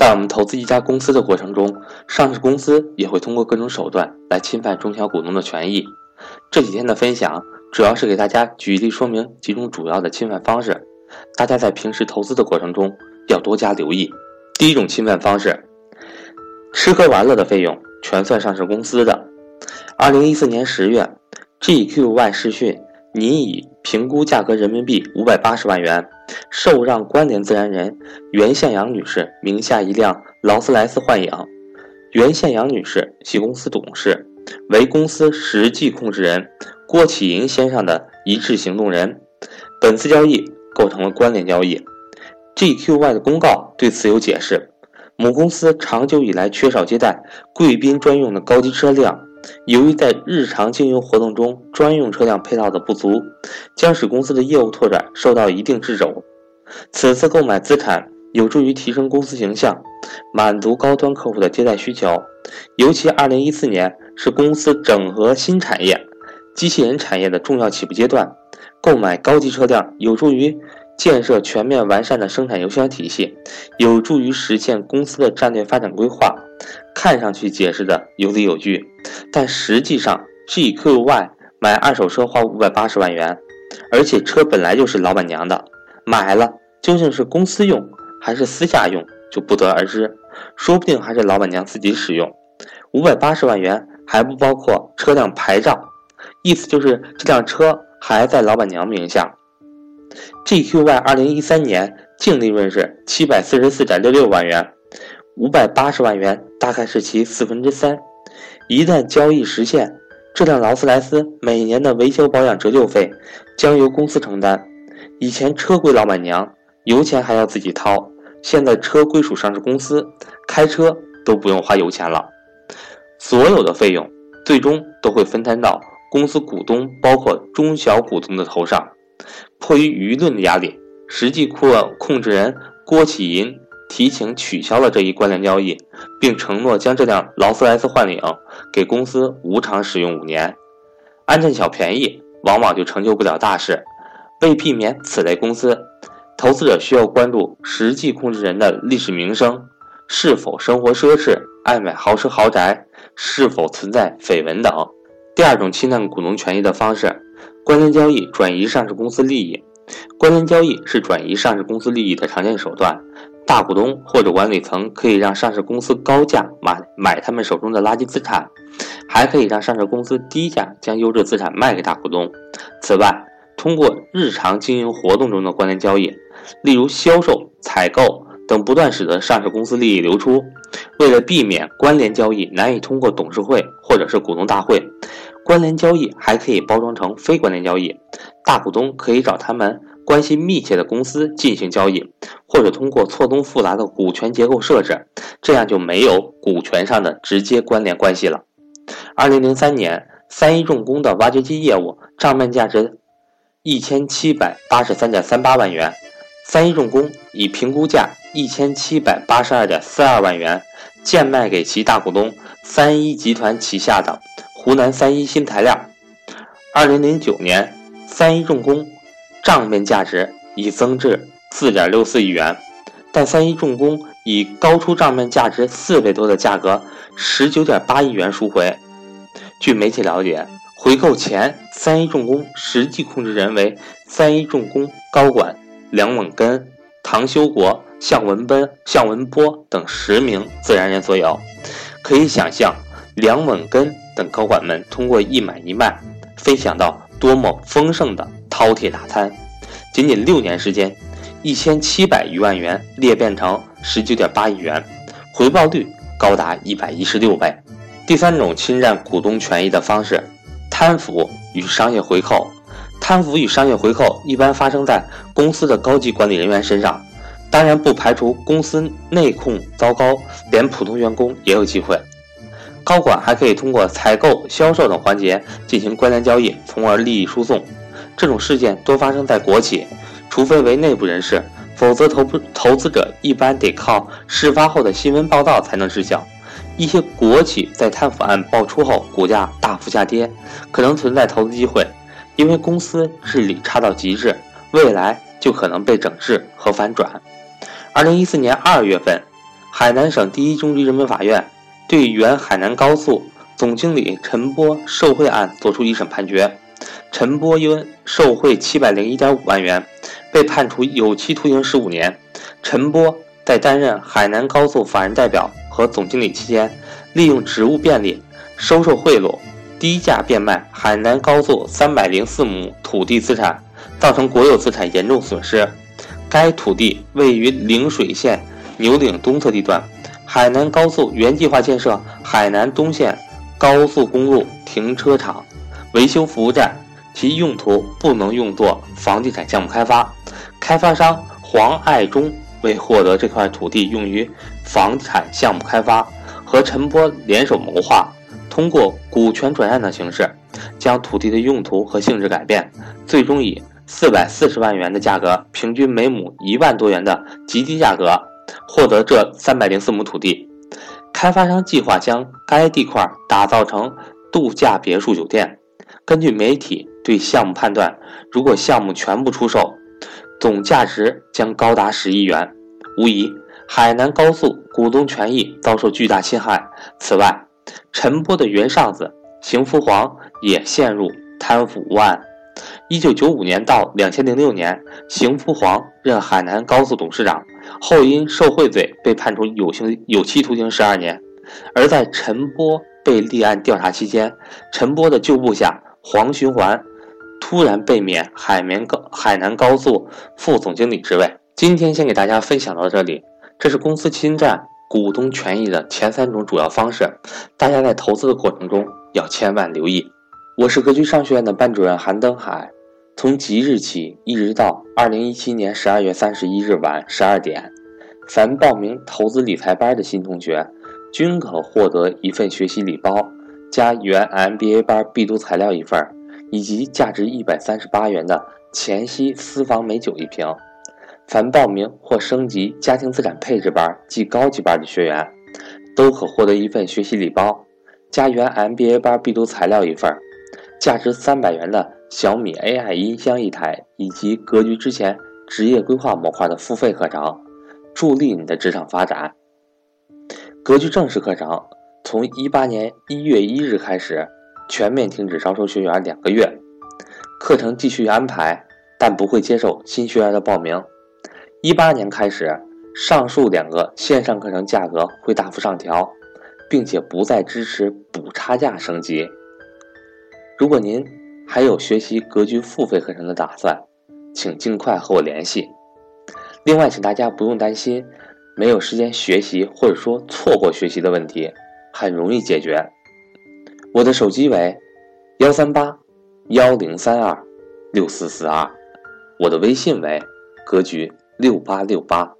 在我们投资一家公司的过程中，上市公司也会通过各种手段来侵犯中小股东的权益。这几天的分享主要是给大家举例说明几种主要的侵犯方式，大家在平时投资的过程中要多加留意。第一种侵犯方式，吃喝玩乐的费用全算上市公司的。二零一四年十月，GQY 视讯拟以评估价格人民币五百八十万元。受让关联自然人袁向阳女士名下一辆劳斯莱斯幻影。袁向阳女士系公司董事，为公司实际控制人郭启银先生的一致行动人。本次交易构成了关联交易。GQY 的公告对此有解释：母公司长久以来缺少接待贵宾专用的高级车辆。由于在日常经营活动中专用车辆配套的不足，将使公司的业务拓展受到一定掣肘。此次购买资产有助于提升公司形象，满足高端客户的接待需求。尤其2014年是公司整合新产业、机器人产业的重要起步阶段，购买高级车辆有助于建设全面完善的生产油箱体系，有助于实现公司的战略发展规划。看上去解释的有理有据，但实际上 GQY 买二手车花五百八十万元，而且车本来就是老板娘的，买了究竟是公司用还是私下用就不得而知，说不定还是老板娘自己使用。五百八十万元还不包括车辆牌照，意思就是这辆车还在老板娘名下。GQY 二零一三年净利润是七百四十四点六六万元。五百八十万元大概是其四分之三。一旦交易实现，这辆劳斯莱斯每年的维修保养折旧费将由公司承担。以前车归老板娘，油钱还要自己掏，现在车归属上市公司，开车都不用花油钱了。所有的费用最终都会分摊到公司股东，包括中小股东的头上。迫于舆论的压力，实际控控制人郭启银。提请取消了这一关联交易，并承诺将这辆劳斯莱斯幻影给公司无偿使用五年。安占小便宜，往往就成就不了大事。为避免此类公司，投资者需要关注实际控制人的历史名声，是否生活奢侈，爱买豪车豪宅，是否存在绯闻等。第二种侵占股东权益的方式，关联交易转移上市公司利益。关联交易是转移上市公司利益的常见手段。大股东或者管理层可以让上市公司高价买买他们手中的垃圾资产，还可以让上市公司低价将优质资产卖给大股东。此外，通过日常经营活动中的关联交易，例如销售、采购等，不断使得上市公司利益流出。为了避免关联交易难以通过董事会或者是股东大会，关联交易还可以包装成非关联交易，大股东可以找他们。关系密切的公司进行交易，或者通过错综复杂的股权结构设置，这样就没有股权上的直接关联关系了。二零零三年，三一重工的挖掘机业务账面价值一千七百八十三点三八万元，三一重工以评估价一千七百八十二点四二万元贱卖给其大股东三一集团旗下的湖南三一新材料。二零零九年，三一重工。账面价值已增至四点六四亿元，但三一重工以高出账面价值四倍多的价格，十九点八亿元赎回。据媒体了解，回购前三一重工实际控制人为三一重工高管梁稳根、唐修国、向文奔、向文波等十名自然人所有。可以想象，梁稳根等高管们通过一买一卖，分享到多么丰盛的。饕餮大餐，仅仅六年时间，一千七百余万元裂变成十九点八亿元，回报率高达一百一十六倍。第三种侵占股东权益的方式，贪腐与商业回扣。贪腐与商业回扣一般发生在公司的高级管理人员身上，当然不排除公司内控糟糕，连普通员工也有机会。高管还可以通过采购、销售等环节进行关联交易，从而利益输送。这种事件多发生在国企，除非为内部人士，否则投投资者一般得靠事发后的新闻报道才能知晓。一些国企在贪腐案爆出后，股价大幅下跌，可能存在投资机会，因为公司治理差到极致，未来就可能被整治和反转。二零一四年二月份，海南省第一中级人民法院对原海南高速总经理陈波受贿案作出一审判决，陈波因受贿七百零一点五万元，被判处有期徒刑十五年。陈波在担任海南高速法人代表和总经理期间，利用职务便利，收受贿赂，低价变卖海南高速三百零四亩土地资产，造成国有资产严重损失。该土地位于陵水县牛岭东侧地段，海南高速原计划建设海南东线高速公路停车场、维修服务站，其用途不能用作房地产项目开发。开发商黄爱忠为获得这块土地用于房地产项目开发，和陈波联手谋划，通过股权转让的形式，将土地的用途和性质改变，最终以。四百四十万元的价格，平均每亩一万多元的极低价格，获得这三百零四亩土地。开发商计划将该地块打造成度假别墅酒店。根据媒体对项目判断，如果项目全部出售，总价值将高达十亿元。无疑，海南高速股东权益遭受巨大侵害。此外，陈波的原上司邢福煌也陷入贪腐误案。一九九五年到两千零六年，邢福煌任海南高速董事长，后因受贿罪被判处有刑有期徒刑十二年。而在陈波被立案调查期间，陈波的旧部下黄循环突然被免海绵高海南高速副总经理职位。今天先给大家分享到这里，这是公司侵占股东权益的前三种主要方式，大家在投资的过程中要千万留意。我是格局商学院的班主任韩登海。从即日起，一直到二零一七年十二月三十一日晚十二点，凡报名投资理财班的新同学，均可获得一份学习礼包，加原 MBA 班必读材料一份，以及价值一百三十八元的黔西私房美酒一瓶。凡报名或升级家庭资产配置班及高级班的学员，都可获得一份学习礼包，加原 MBA 班必读材料一份。价值三百元的小米 AI 音箱一台，以及格局之前职业规划模块的付费课程，助力你的职场发展。格局正式课程从一八年一月一日开始全面停止招收学员两个月，课程继续安排，但不会接受新学员的报名。一八年开始，上述两个线上课程价格会大幅上调，并且不再支持补差价升级。如果您还有学习格局付费课程的打算，请尽快和我联系。另外，请大家不用担心没有时间学习或者说错过学习的问题，很容易解决。我的手机为幺三八幺零三二六四四二，我的微信为格局六八六八。